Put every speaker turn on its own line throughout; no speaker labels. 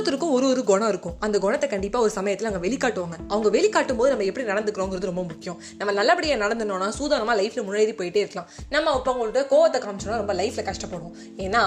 ஒருத்தருக்கும் ஒரு ஒரு குணம் இருக்கும். அந்த குணத்தை கண்டிப்பாக ஒரு சமயத்தில் அவங்க வெளிக்காட்டுவாங்க. அவங்க வெளிக்காட்டும் போது நம்ம எப்படி நடந்துக்கிறோங்கிறது ரொம்ப முக்கியம். நம்ம நல்லபடியாக நடந்தோம்னா சூதானமாக லைஃப்பில் முன்னேறி போயிட்டே இருக்கலாம். நம்ம இப்போ அவங்கள்ட்ட கோவத்தை காமிச்சோம்னா ரொம்ப லைஃப்பில் கஷ்டப்படுவோம். ஏன்னா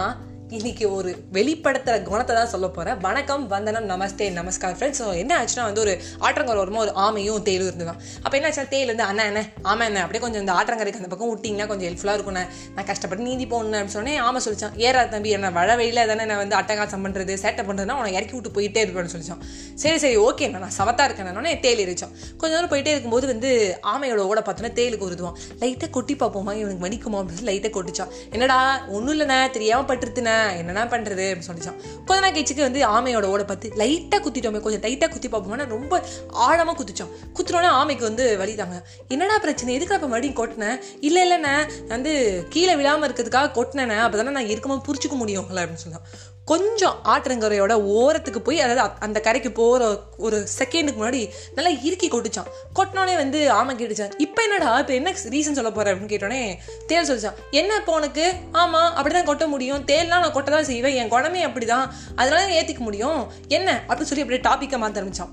இன்னைக்கு ஒரு வெளிப்படுத்துகிற குணத்தை தான் சொல்ல போகிறேன் வணக்கம் வந்தனம் நமஸ்தே நமஸ்கார் ஃப்ரெண்ட்ஸ் ஸோ என்ன ஆச்சுன்னா வந்து ஒரு ஆற்றங்கரை வருமா ஒரு ஆமையும் தேலும் இருந்துதான் அப்போ என்ன ஆச்சுன்னா தேல் வந்து அண்ணா என்ன? ஆமா என்ன? அப்படியே கொஞ்சம் இந்த ஆற்றங்கரைக்கு அந்த பக்கம் விட்டிங்கன்னா கொஞ்சம் ஹெல்ப்ஃபுல்லாக இருக்கும் நான் கஷ்டப்பட்டு நீந்தி போகணும் அப்படின்னு சொன்னேன் ஆமை சொல்லிச்சான் ஏறா தம்பி என்ன வழ வெயில தானே நான் வந்து அட்டகாசம் பண்ணுறது சேட்டை பண்ணுறதுனா உனக்கு இறக்கி விட்டு போயிட்டே இருப்பேன்னு சொல்லிச்சான். சரி சரி ஓகே நான் சவத்தா இருக்கேன் தேல் இருச்சான் கொஞ்ச நேரம் போயிட்டே இருக்கும்போது வந்து ஆமையோட ஓட பார்த்தோன்னா தேலுக்கு உருதுவான் லைட்டாக கொட்டி பார்ப்போமா? இவனுக்கு மணிக்குமா அப்படின்னு லைட்டாக கொட்டிச்சான். என்னடா ஒன்றும் இல்லைண்ணே தெரியாமல் பட்டுருத்துனே. என்னடா பண்ணுறது அப்படின்னு சொல்லிச்சான். கொஞ்ச நாள் வந்து ஆமையோட ஓட பார்த்து லைட்டாக குத்திட்டோமே கொஞ்சம் டைட்டாக குத்தி பார்ப்போம்னா ரொம்ப ஆழமாக குத்திச்சோம் குத்துனோடனே ஆமைக்கு வந்து வலிதாங்க. என்னடா பிரச்சனை? எதுக்கு அப்போ மறுபடியும் கொட்டினேன் இல்லை இல்லைண்ணே நான் வந்து கீழே விழாமல் இருக்கிறதுக்காக கொட்டினேண்ணே. அப்போ தானே நான் இருக்கமாக புரிச்சுக்க முடியும் அப்படின்னு சொன்னான். கொஞ்சம் ஆற்றங்கரையோட ஓரத்துக்கு போய் அதாவது அந்த கரைக்கு போகிற ஒரு செகண்டுக்கு முன்னாடி நல்லா இறுக்கி கொட்டுச்சான். கொட்டினோடனே வந்து ஆமை கேட்டுச்சான். இப்போ என்னடா? இப்போ என்ன ரீசன் சொல்ல போகிறேன் அப்படின்னு கேட்டோடனே தேல் சொல்லிச்சான். என்ன இப்போ உனக்கு? ஆமாம் அப்படிதான் கொட்ட முடியும். தேல்லாம் நான் கொட்ட தான் செய்வேன். என் குணமே அப்படிதான். அதனால ஏற்றிக்க முடியும். என்ன? அப்படின்னு சொல்லி அப்படியே டாப்பிக்கை மாற்ற ஆரம்பிச்சான்.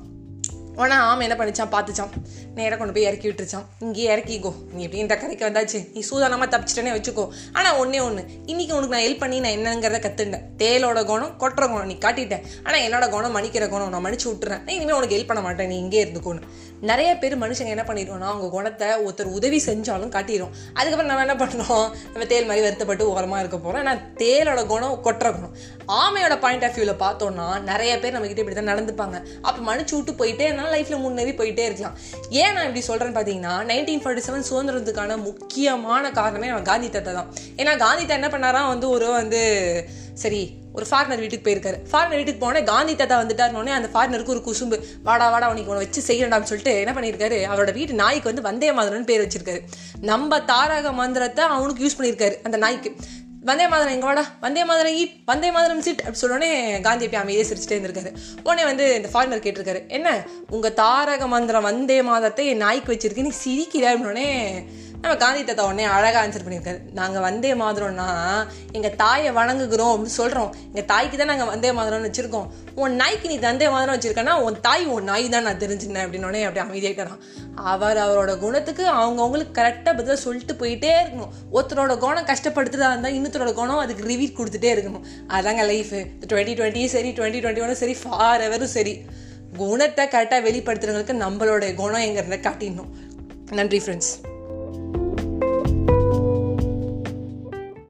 உடனே ஆமை என்ன பண்ணிச்சான்? பார்த்துச்சான். நேராக கொண்டு போய் இறக்கி விட்டுருச்சான் இங்கேயே இறக்கிக்கோ. நீ எப்படி இந்த கரைக்கு வந்தாச்சு. நீ சூதானமாக தப்பிச்சிட்டேனே வச்சுக்கோ. ஆனால் ஒன்றே ஒன்று இன்னைக்கு உனக்கு நான் ஹெல்ப் பண்ணி நான் என்னங்கிறத கற்றுண்டேன் தேலோட குணம் கொட்டுற குணம் நீ காட்டிட்டேன். ஆனால் என்னோட குணம் மன்னிக்கிற குணம் நான் மன்னிச்சு விட்டுறேன். நான் இனிமேல் உனக்கு ஹெல்ப் பண்ண மாட்டேன். நீ இங்கே இருந்துக்கோன்னு. நிறைய பேர் மனுஷங்க என்ன பண்ணிடுவோம்னா அவங்க குணத்தை ஒருத்தர் உதவி செஞ்சாலும் காட்டிடும் அதுக்கப்புறம் நம்ம என்ன பண்ணுறோம் நம்ம தேல் மாதிரி வருத்தப்பட்டு ஓரமாக இருக்க போகிறோம் ஆனால் தேலோட குணம் கொட்டுற குணம். ஆமையோட பாயிண்ட் ஆஃப் வியூவில் பார்த்தோம்னா நிறைய பேர் நம்ம கிட்டே இப்படி தான் நடந்துப்பாங்க. அப்போ மன்னிச்சு விட்டு போயிட்டே இருந்தாலும் லைஃப்பில் முன்னேறி போயிட்டே இருக்கலாம். ஏன் நான் இப்படி சொல்கிறேன்னு பார்த்தீங்கன்னா நைன்டீன் ஃபார்ட்டி செவன் சுதந்திரத்துக்கான முக்கியமான காரணமே அவன் காந்தி தாத்தா தான். ஏன்னா காந்தி தாத்தா என்ன பண்ணாராம் வந்து ஒரு வந்து சரி ஒரு ஃபாரினர் வீட்டுக்கு போயிருக்காரு. ஃபாரினர் வீட்டுக்கு போனே காந்தி தாத்தா வந்துட்டாருனோடனே அந்த ஃபாரினருக்கு ஒரு குசும்பு வாடா வாடா உனக்கு உன வச்சு செய்யண்டாம்னு சொல்லிட்டு என்ன பண்ணியிருக்காரு? அவரோட வீட்டு நாய்க்கு வந்து வந்தே மாதிரம்னு பேர் வச்சிருக்காரு. நம்ம தாரக மந்திரத்தை அவனுக்கு யூஸ் பண்ணியிருக்காரு அந்த நாய்க்கு. வந்தே மாதிரம் எங்க வாடா. வந்தே மாதிரம் ஈட் வந்தே மாதிரம் சீட் அப்படி சொன்னோடனே காந்தி அப்படி அமைதியே சிரிச்சுட்டே இருந்திருக்காரு. உடனே வந்து இந்த ஃபாரினர் கேட்டிருக்காரு என்ன? உங்க தாரக மந்திரம் வந்தே மாதத்தை என் நாய்க்கு வச்சிருக்கு நீ சிரிக்கிற? நம்ம காந்தி தாத்தா உடனே அழகாக ஆன்சர் பண்ணியிருக்காரு. நாங்கள் வந்தே மாதிரம்னா எங்கள் தாயை வணங்குகிறோம் அப்படின்னு சொல்கிறோம் எங்கள் தாய்க்கு தான் நாங்கள் வந்தே மாதிரம்னு வச்சுருக்கோம். உன் நாய்க்கு நீ தந்தே மாதிரம் வச்சிருக்கேன்னா உன் தாய் உன் நாய் தான் நான் தெரிஞ்சுனேன் அப்படின்னோடனே அப்படி அமைதியாயிட்டாராம் அவர் அவரோட குணத்துக்கு அவங்கவுங்களுக்கு கரெக்டாக பதிலாக சொல்லிட்டு போயிட்டே இருக்கணும். ஒருத்தரோட குணம் கஷ்டப்படுத்துறதா இருந்தால் இன்னொருத்தரோட குணம் அதுக்கு ரிவீட் கொடுத்துட்டே இருக்கணும். அதாங்க லைஃப் டுவெண்ட்டி டுவெண்ட்டியும் சரி டுவெண்ட்டி டுவெண்ட்டி ஒன்னும் சரி ஃபார் எவரும் சரி. குணத்தை கரெக்டாக வெளிப்படுத்துறவங்களுக்கு நம்மளோட குணம் எங்கிறத காட்டிடணும். நன்றி ஃப்ரெண்ட்ஸ்